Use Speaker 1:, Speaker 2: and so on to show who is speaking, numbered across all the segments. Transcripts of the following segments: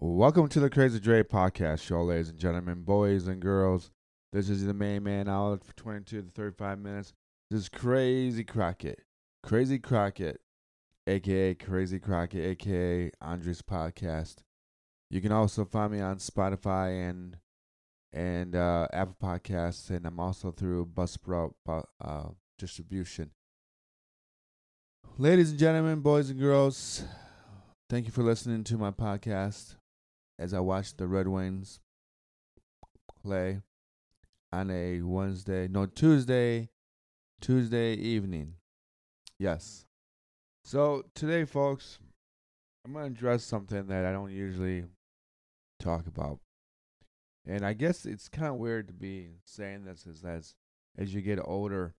Speaker 1: Welcome to the Crazy Dre podcast show, ladies and gentlemen, boys and girls. This is the main man out for 22 to 35 minutes. This is Crazy Crockett. Crazy Crockett, aka Crazy Crockett, aka Andres Podcast. You can also find me on Spotify and and uh, Apple Podcasts, and I'm also through Buzzsprout uh, distribution. Ladies and gentlemen, boys and girls, thank you for listening to my podcast as I watched the Red Wings play on a Wednesday, no, Tuesday, Tuesday evening. Yes. So today, folks, I'm to address something that I don't usually talk about. And I guess it's kind of weird to be saying this as, as as you get older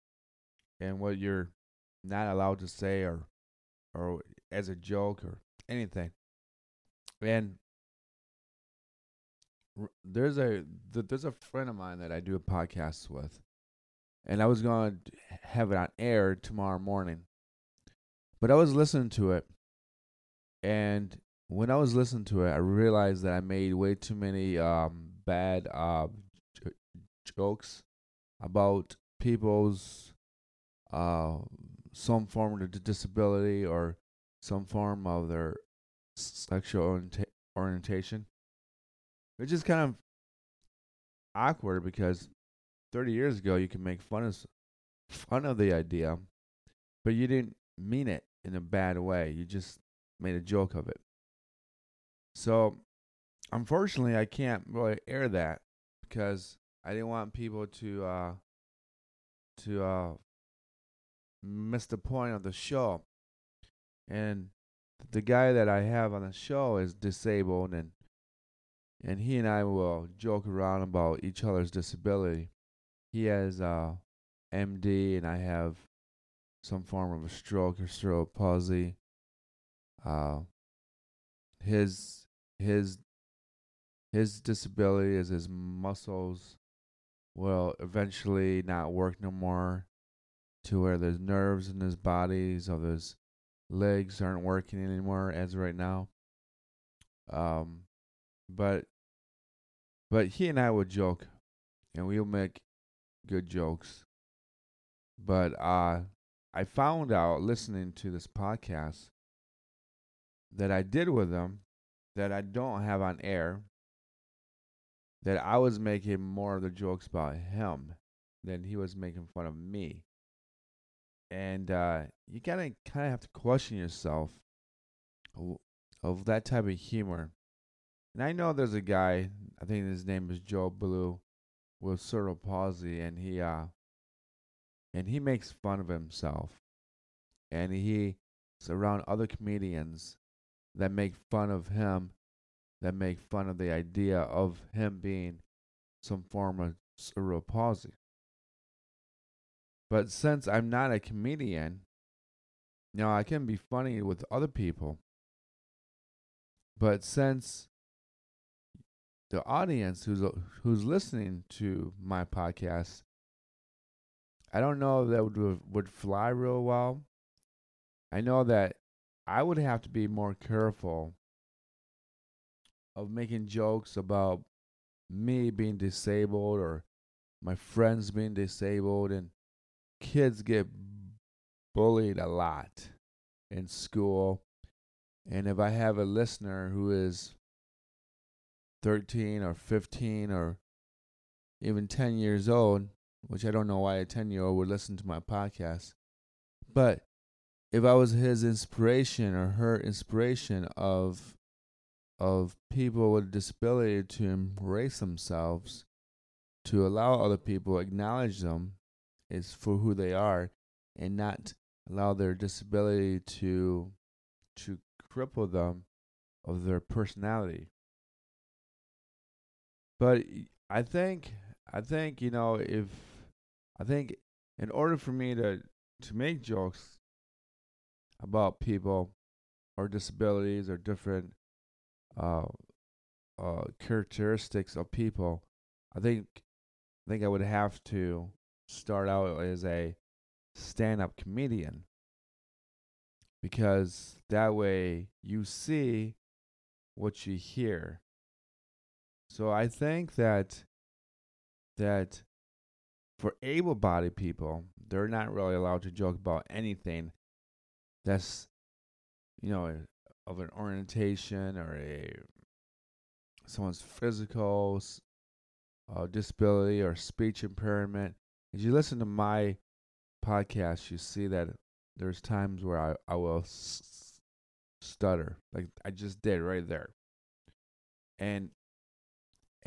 Speaker 1: and what you're not allowed to say or or as a joke or anything. And there's a there's a friend of mine that I do a podcast with, and I was going to have it on air tomorrow morning, but I was listening to it, and when I was listening to it, I realized that I made way too many um, bad uh, j- jokes about people's uh, some form of disability or some form of their sexual orienta- orientation which is kind of awkward because 30 years ago you can make fun of fun of the idea, but you didn't mean it in a bad way. You just made a joke of it. So, unfortunately, I can't really air that because I didn't want people to uh to uh miss the point of the show. And the guy that I have on the show is disabled and and he and I will joke around about each other's disability. He has uh, MD, and I have some form of a stroke or cerebral palsy. Uh, his his his disability is his muscles will eventually not work no more to where there's nerves in his body so his legs aren't working anymore as right now um but but he and I would joke, and we'll make good jokes. But uh, I found out listening to this podcast that I did with him that I don't have on air. That I was making more of the jokes about him than he was making fun of me. And uh, you gotta kind of have to question yourself of, of that type of humor and I know there's a guy, I think his name is Josh Blue, with cerebral palsy, and he uh, and he makes fun of himself, and he's around other comedians that make fun of him, that make fun of the idea of him being some form of cerebral palsy. But since I'm not a comedian, you know, I can be funny with other people. But since the audience who's uh, who's listening to my podcast, I don't know if that would would fly real well. I know that I would have to be more careful of making jokes about me being disabled or my friends being disabled and kids get bullied a lot in school. And if I have a listener who is 13 or 15 or even 10 years old, which I don't know why a 10 year old would listen to my podcast. But if I was his inspiration or her inspiration of of people with disability to embrace themselves, to allow other people acknowledge them is for who they are and not allow their disability to to cripple them of their personality. But I think I think you know if I think in order for me to to make jokes about people or disabilities or different uh, uh, characteristics of people, I think I think I would have to start out as a stand-up comedian because that way you see what you hear. So I think that that for able-bodied people, they're not really allowed to joke about anything that's you know of an orientation or a someone's physical uh, disability or speech impairment. As you listen to my podcast, you see that there's times where I, I will s- stutter, like I just did right there. And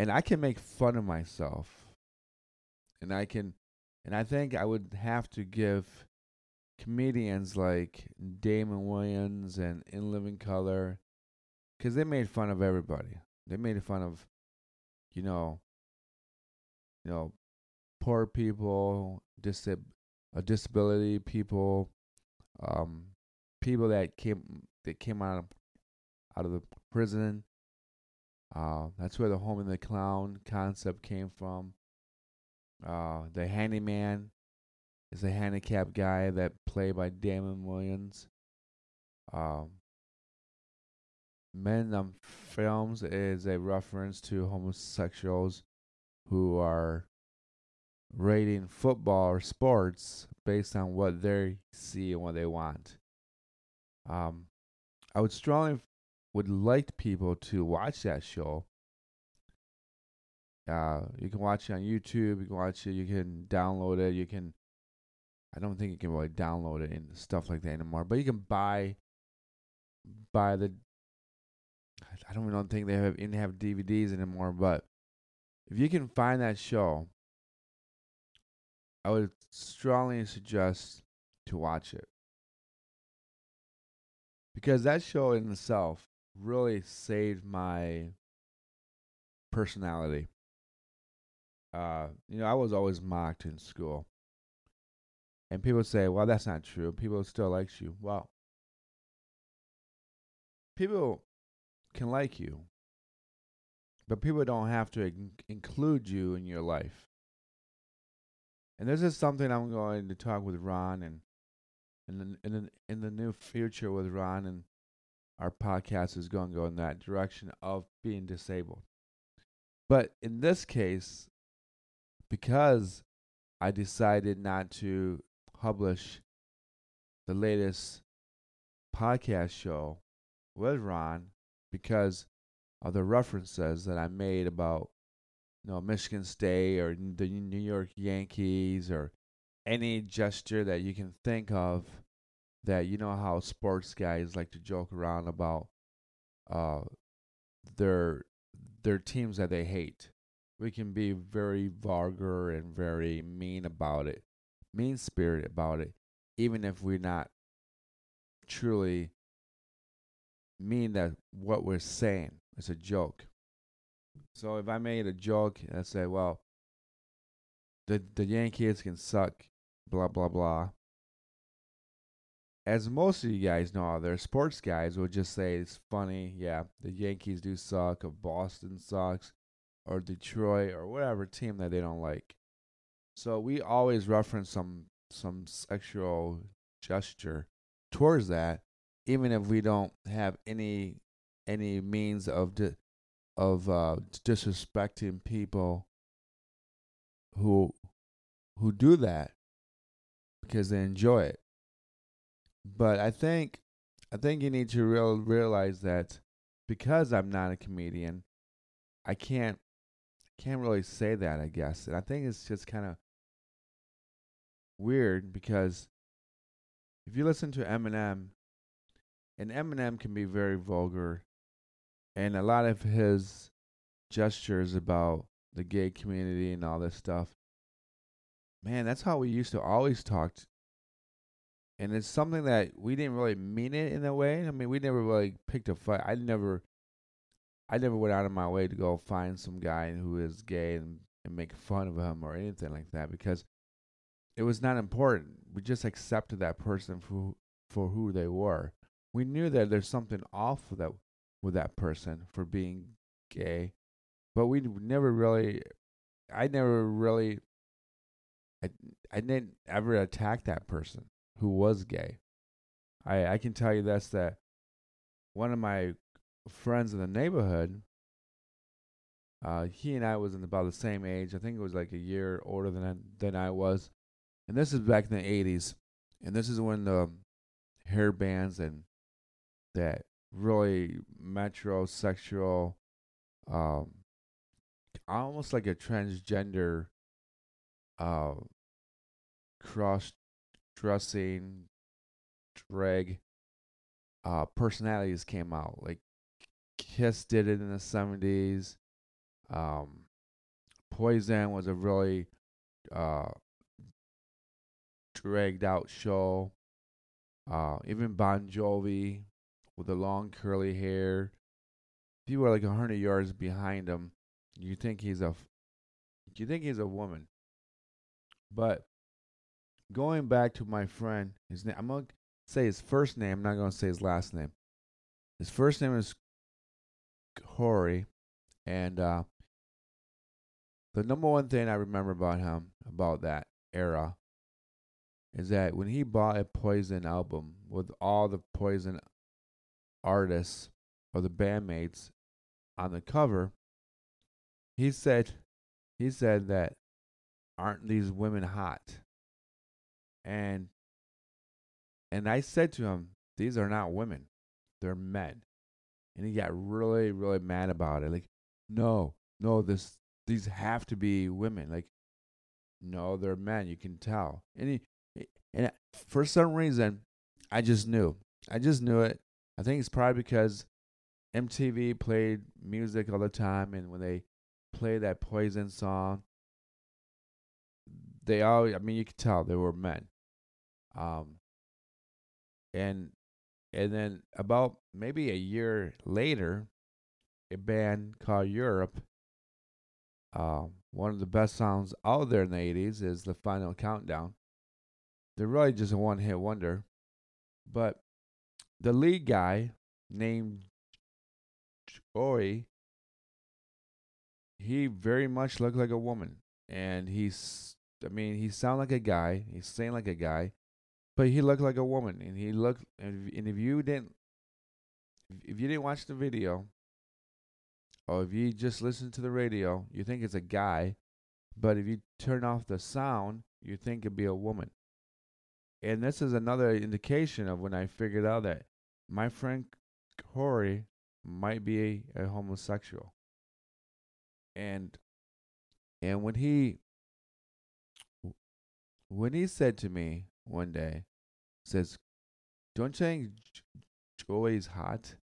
Speaker 1: and I can make fun of myself. And I can and I think I would have to give comedians like Damon Wayans and In Living Color cuz they made fun of everybody. They made fun of you know you know poor people, disab- a disability people, um, people that came that came out of out of the prison. Uh, that's where the home and the clown concept came from. Uh, the handyman is a handicapped guy that played by Damon Wayans. Um, Men on Films is a reference to homosexuals who are rating football or sports based on what they see and what they want. Um, I would strongly would like people to watch that show. Uh, you can watch it on YouTube. You can watch it. You can download it. You can. I don't think you can really download it and stuff like that anymore. But you can buy buy the. I don't even think they have even have DVDs anymore. But if you can find that show, I would strongly suggest to watch it because that show in itself really saved my personality. Uh, you know, I was always mocked in school. And people say, well, that's not true. People still like you. Well, people can like you, but people don't have to in- include you in your life. And this is something I'm going to talk with Ron and in the in the, in the new future with Ron and our podcast is going to go in that direction of being disabled. But in this case, because I decided not to publish the latest podcast show with Ron because of the references that I made about you know Michigan State or the New York Yankees or any gesture that you can think of that you know how sports guys like to joke around about uh their their teams that they hate. We can be very vulgar and very mean about it, mean spirited about it, even if we're not truly mean that what we're saying is a joke. So if I made a joke and I say, well, the the Yankees can suck, blah blah blah. As most of you guys know, other sports guys will just say it's funny. Yeah, the Yankees do suck, or Boston sucks, or Detroit, or whatever team that they don't like. So we always reference some some sexual gesture towards that, even if we don't have any any means of di- of uh, disrespecting people who who do that because they enjoy it. But I think I think you need to real realize that because I'm not a comedian, I can't can't really say that, I guess. And I think it's just kind of weird because if you listen to Eminem, and Eminem can be very vulgar, and a lot of his gestures about the gay community and all this stuff. Man, that's how we used to always talk. And it's something that we didn't really mean it in a way. I mean, we never really picked a fight. I never, I never went out of my way to go find some guy who is gay and, and make fun of him or anything like that because it was not important. We just accepted that person for for who they were. We knew that there's something off with that with that person for being gay, but we never really. I never really. I I didn't ever attack that person who was gay. I I can tell you this that one of my friends in the neighborhood. Uh, he and I was in about the same age. I think it was like a year older than I, than I was, and this is back in the '80s, and this is when the hair bands and that really metrosexual, um, almost like a transgender, uh, cross dressing drag uh personalities came out. Like Kiss did it in the seventies. Um Poison was a really uh dragged out show. Uh even Bon Jovi with the long curly hair. People are like hundred yards behind him. You think he's a you think he's a woman. But going back to my friend, his name I'm gonna say his first name, I'm not gonna say his last name. His first name is Corey, and uh, the number one thing I remember about him, about that era, is that when he bought a Poison album with all the Poison artists or the bandmates on the cover, he said, he said that aren't these women hot? And and I said to him, these are not women, they're men. And he got really, really mad about it. Like, no, no, this these have to be women. Like, no, they're men. You can tell. And he, and for some reason, I just knew. I just knew it. I think it's probably because MTV played music all the time, and when they play that Poison song, they all. I mean, you could tell they were men. Um, and and then about maybe a year later, a band called Europe. Uh, one of the best songs out there in the '80s is the Final Countdown. They're really just a one-hit wonder, but the lead guy named Joey, he very much looked like a woman, and he's, I mean, he sounded like a guy, he sang like a guy, but he looked like a woman, and he looked. And if you didn't, if you didn't watch the video, or if you just listen to the radio, you think it's a guy, but if you turn off the sound, you think it'd be a woman. And this is another indication of when I figured out that my friend Corey might be a, a homosexual. And and when he when he said to me one day, says, "Don't you think Joey's hot?"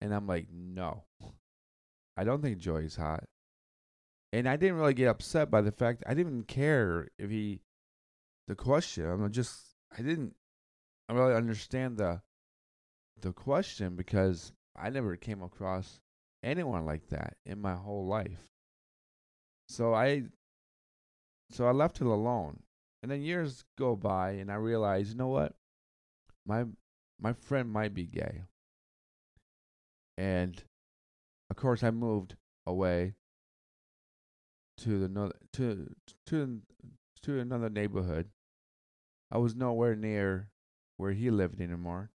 Speaker 1: And I'm like, "No, I don't think Joey's hot." And I didn't really get upset by the fact I didn't care if he the question. I'm just I didn't really understand the the question because I never came across anyone like that in my whole life. So I so I left it alone. And then years go by and I realize, you know what? My my friend might be gay. And of course I moved away to the another to to to another neighborhood. I was nowhere near where he lived anymore.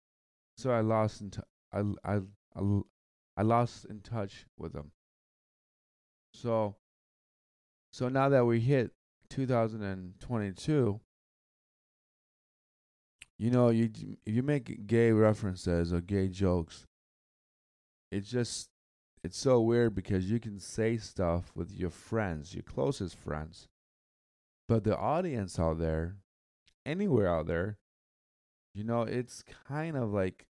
Speaker 1: So I lost in t- I, I, I, I lost in touch with him. So so now that we hit 2022, you know, you if you make gay references or gay jokes, it's just it's so weird because you can say stuff with your friends, your closest friends, but the audience out there, anywhere out there, you know, it's kind of like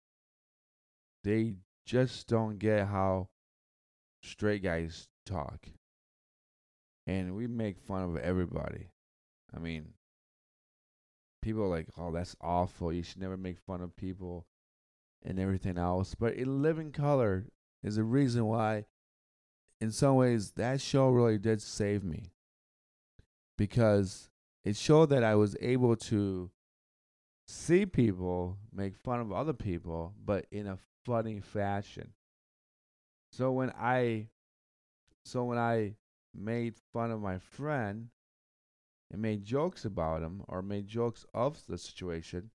Speaker 1: they just don't get how straight guys talk and we make fun of everybody. I mean, people are like, "Oh, that's awful. You should never make fun of people and everything else." But in Living Color is the reason why, in some ways, that show really did save me because it showed that I was able to see people make fun of other people, but in a funny fashion. So when I, so when I made fun of my friend and made jokes about him or made jokes of the situation,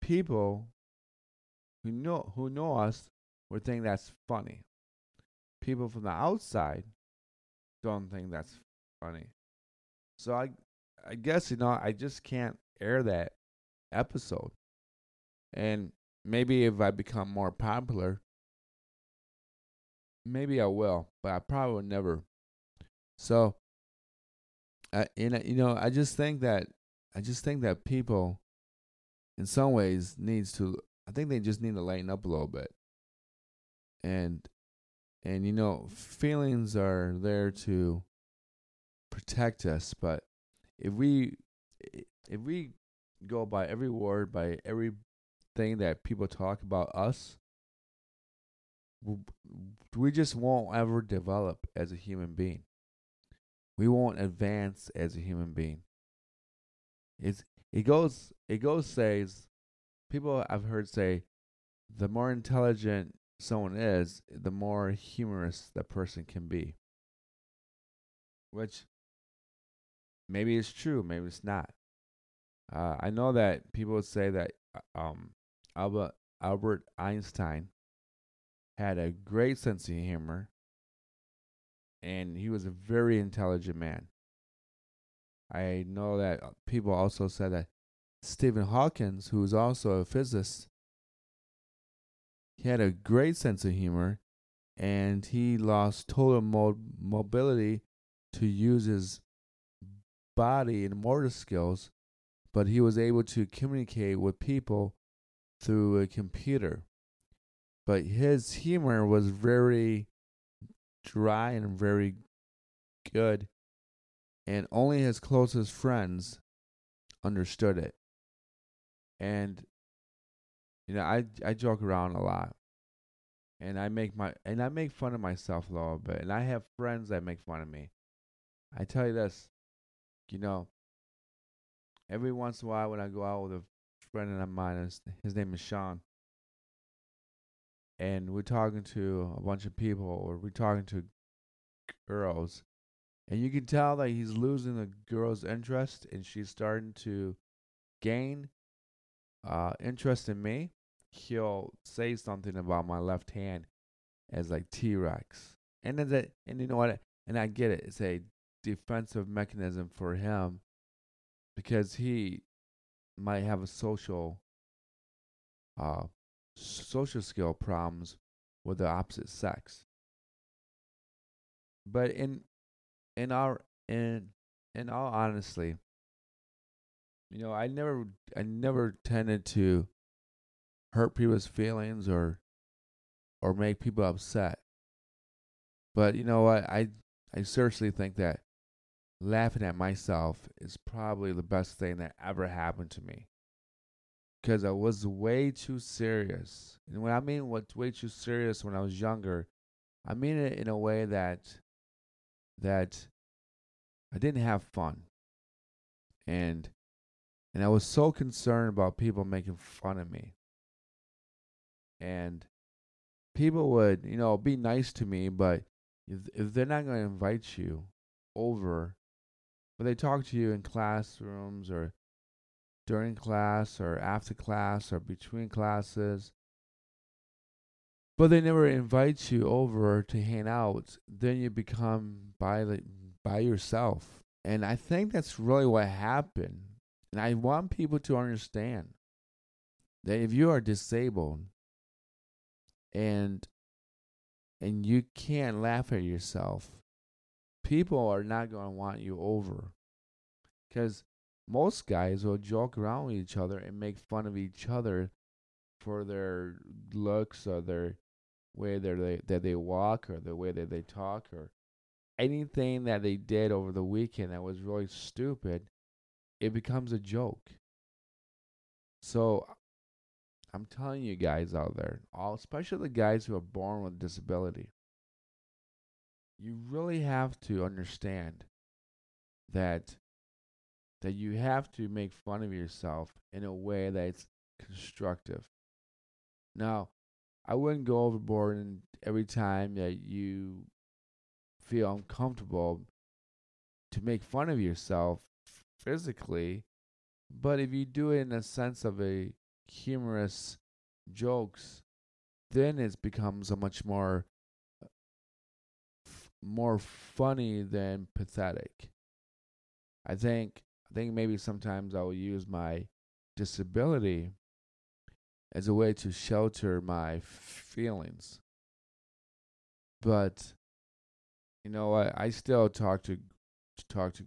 Speaker 1: people who know who know us would think that's funny. People from the outside don't think that's funny. So I I guess you know I just can't air that episode. And maybe if I become more popular, maybe I will, but I probably will never. So, uh, and you know, I just think that I just think that people, in some ways, needs to. I think they just need to lighten up a little bit. And, and you know, feelings are there to protect us, but if we if we go by every word, by everything that people talk about us, we just won't ever develop as a human being. We won't advance as a human being. It's it goes it goes says people I've heard say the more intelligent someone is, the more humorous that person can be. Which maybe it's true, maybe it's not. Uh, I know that people would say that uh, um, Albert Albert Einstein had a great sense of humor, and he was a very intelligent man. I know that uh, people also said that Stephen Hawkins, who was also a physicist, he had a great sense of humor, and he lost total mo- mobility to use his body and motor skills, but he was able to communicate with people through a computer but his humor was very dry and very good and only his closest friends understood it. And you know i i joke around a lot and i make my and i make fun of myself a little bit and i have friends that make fun of me. I tell you this you know every once in a while when i go out with a friend of mine his, his name is sean and we're talking to a bunch of people or we're talking to girls and you can tell that he's losing the girl's interest and she's starting to gain uh, interest in me. He'll say something about my left hand as like t-rex and then that and you know what and i get it it's a defensive mechanism for him because he might have a social uh social skill problems with the opposite sex. But in in our in in all honestly, you know, I never I never tended to hurt people's feelings or or make people upset. But you know what? I I seriously think that laughing at myself is probably the best thing that ever happened to me because I was way too serious. And when I mean what's way too serious when I was younger, I mean it in a way that that I didn't have fun. And and I was so concerned about people making fun of me. And people would, you know, be nice to me, but if, if they're not going to invite you over, but they talk to you in classrooms or during class or after class or between classes. But they never invite you over to hang out. Then you become by the, by yourself. And I think that's really what happened. And I want people to understand that if you are disabled and and you can't laugh at yourself, people are not going to want you over. Cuz most guys will joke around with each other and make fun of each other for their looks or their way that they that they walk or the way that they talk or anything that they did over the weekend that was really stupid, it becomes a joke. So I'm telling you guys out there, all especially the guys who are born with disability, you really have to understand that that you have to make fun of yourself in a way that's constructive. Now, I wouldn't go overboard and every time that you feel uncomfortable to make fun of yourself physically, but if you do it in a sense of a humorous jokes, then it becomes a much more more funny than pathetic. I think think maybe sometimes I will use my disability as a way to shelter my feelings. But you know, I, I still talk to talk to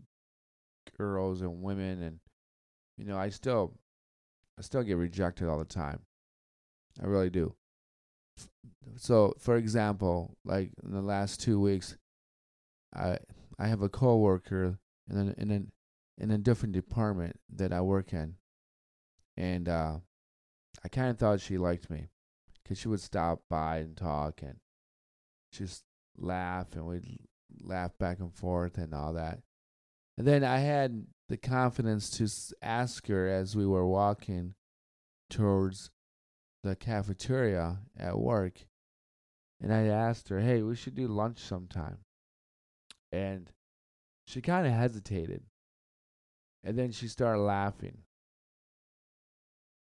Speaker 1: girls and women and you know, I still I still get rejected all the time. I really do. So, for example, like in the last 2 weeks I I have a coworker in a, in a in a different department that I work in, and uh, I kind of thought she liked me, cause she would stop by and talk and just laugh and we'd laugh back and forth and all that. And then I had the confidence to ask her as we were walking towards the cafeteria at work, and I asked her, "Hey, we should do lunch sometime." And she kind of hesitated. And then she started laughing.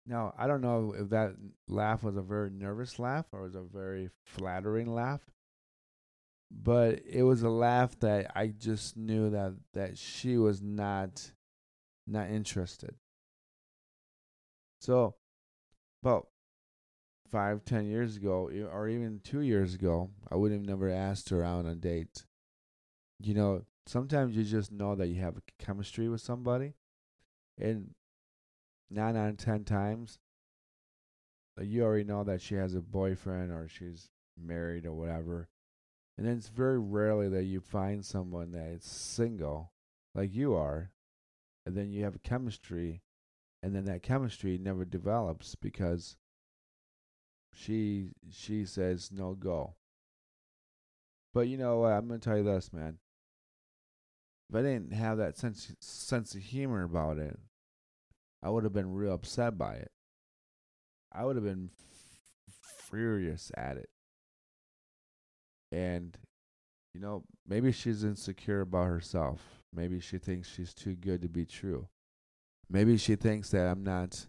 Speaker 1: Now, I don't know if that laugh was a very nervous laugh or was a very flattering laugh. But it was a laugh that I just knew that, that she was not not interested. So about five, ten years ago, or even two years ago, I would have never asked her out on a date you know, sometimes you just know that you have chemistry with somebody, and nine out of ten times, you already know that she has a boyfriend or she's married or whatever. And then it's very rarely that you find someone that is single, like you are, and then you have a chemistry, and then that chemistry never develops because she she says no go. But you know what? I'm gonna tell you this, man if I didn't have that sense sense of humor about it, I would have been real upset by it. I would have been f- furious at it. And you know, maybe she's insecure about herself. Maybe she thinks she's too good to be true. Maybe she thinks that I'm not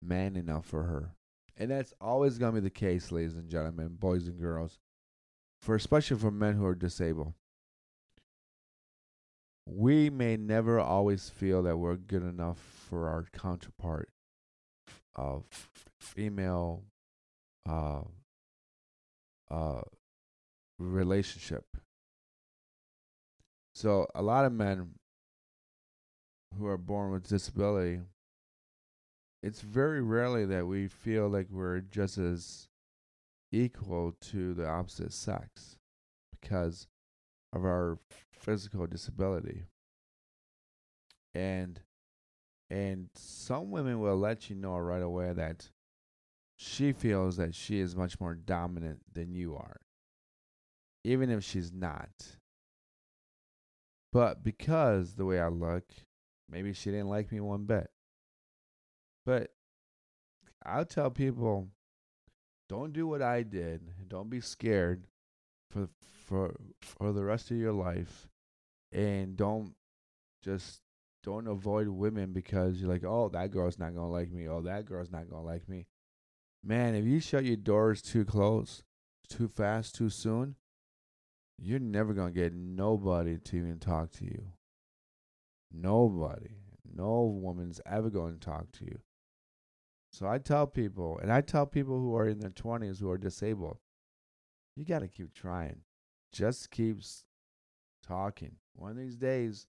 Speaker 1: man enough for her. And that's always going to be the case, ladies and gentlemen, boys and girls, for especially for men who are disabled we may never always feel that we're good enough for our counterpart of female uh, uh, relationship. So a lot of men who are born with disability, it's very rarely that we feel like we're just as equal to the opposite sex because of our physical disability. And and some women will let you know right away that she feels that she is much more dominant than you are. Even if she's not. But because the way I look, maybe she didn't like me one bit. But I'll tell people don't do what I did. Don't be scared for for for the rest of your life and don't just don't avoid women because you're like, oh, that girl's not gonna like me. Oh, that girl's not gonna like me. Man, if you shut your doors too close, too fast, too soon, you're never gonna get nobody to even talk to you. Nobody. No woman's ever to talk to you. So I tell people, and I tell people who are in their 20s who are disabled, you got to keep trying. Just keeps talking. One of these days,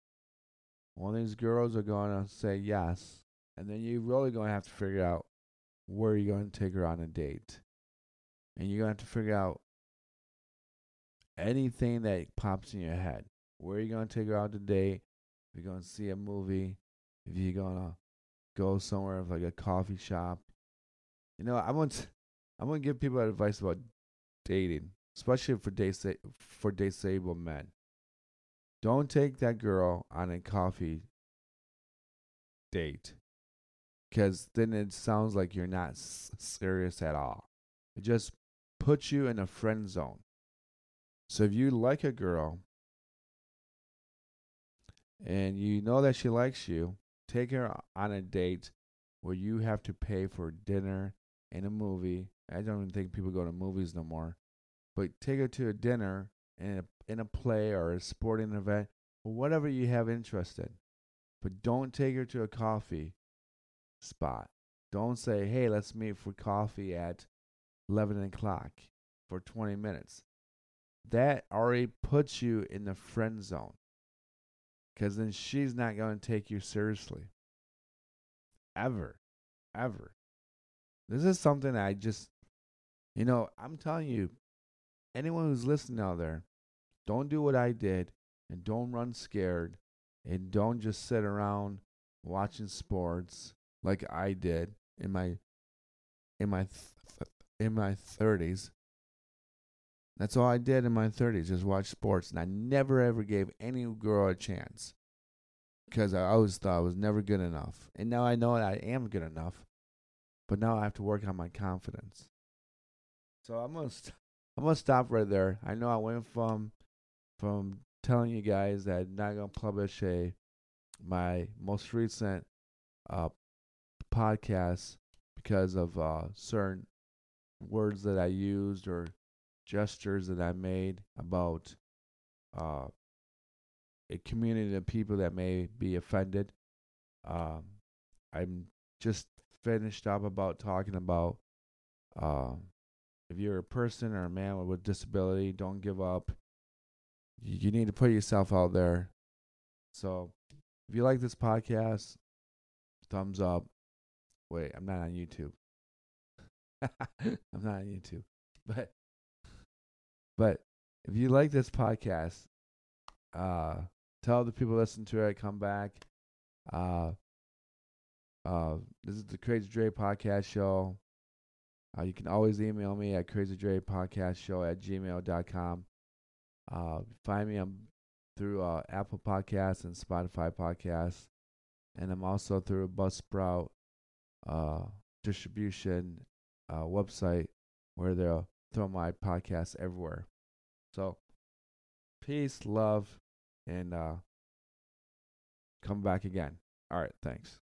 Speaker 1: one of these girls are going to say yes. And then you're really going to have to figure out where you're going to take her on a date. And you're going to have to figure out anything that pops in your head. Where are you going to take her out to date? If you're going to see a movie, if you're going to go somewhere like a coffee shop. You know, I want I'm going to give people advice about dating, especially for dis- for disabled men. Don't take that girl on a coffee date because then it sounds like you're not s- serious at all. It just puts you in a friend zone. So if you like a girl and you know that she likes you, take her on a date where you have to pay for dinner and a movie I don't even think people go to movies no more. But take her to a dinner and a, in a play or a sporting event or whatever you have interest in. But don't take her to a coffee spot. Don't say, hey, let's meet for coffee at 11 o'clock for 20 minutes. That already puts you in the friend zone. Because then she's not going to take you seriously. Ever. Ever. This is something I just, you know, I'm telling you, anyone who's listening out there, don't do what I did and don't run scared and don't just sit around watching sports like I did in my in my th- in my 30s. That's all I did in my 30s, just watch sports, and I never ever gave any girl a chance because I always thought I was never good enough. And now I know I am good enough, but now I have to work on my confidence. So I'm gonna st- I'm gonna stop right there. I know I went from from telling you guys that I'm not gonna publish a my most recent uh, podcast because of uh, certain words that I used or gestures that I made about uh, a community of people that may be offended. Um, I'm just finished up about talking about uh, if you're a person or a man with a disability, don't give up. You, need to put yourself out there. So, if you like this podcast, thumbs up. Wait, I'm not on YouTube. I'm not on YouTube. But but if you like this podcast, uh tell the people listen to it, I come back. Uh uh this is the Crazy Dre podcast show. Uh, you can always email me at crazydrepodcastshow at gmail.com. Uh, find me on through uh, Apple Podcasts and Spotify Podcasts. And I'm also through Buzzsprout uh, distribution uh, website where they'll throw my podcast everywhere. So, peace, love, and uh, come back again. All right, thanks.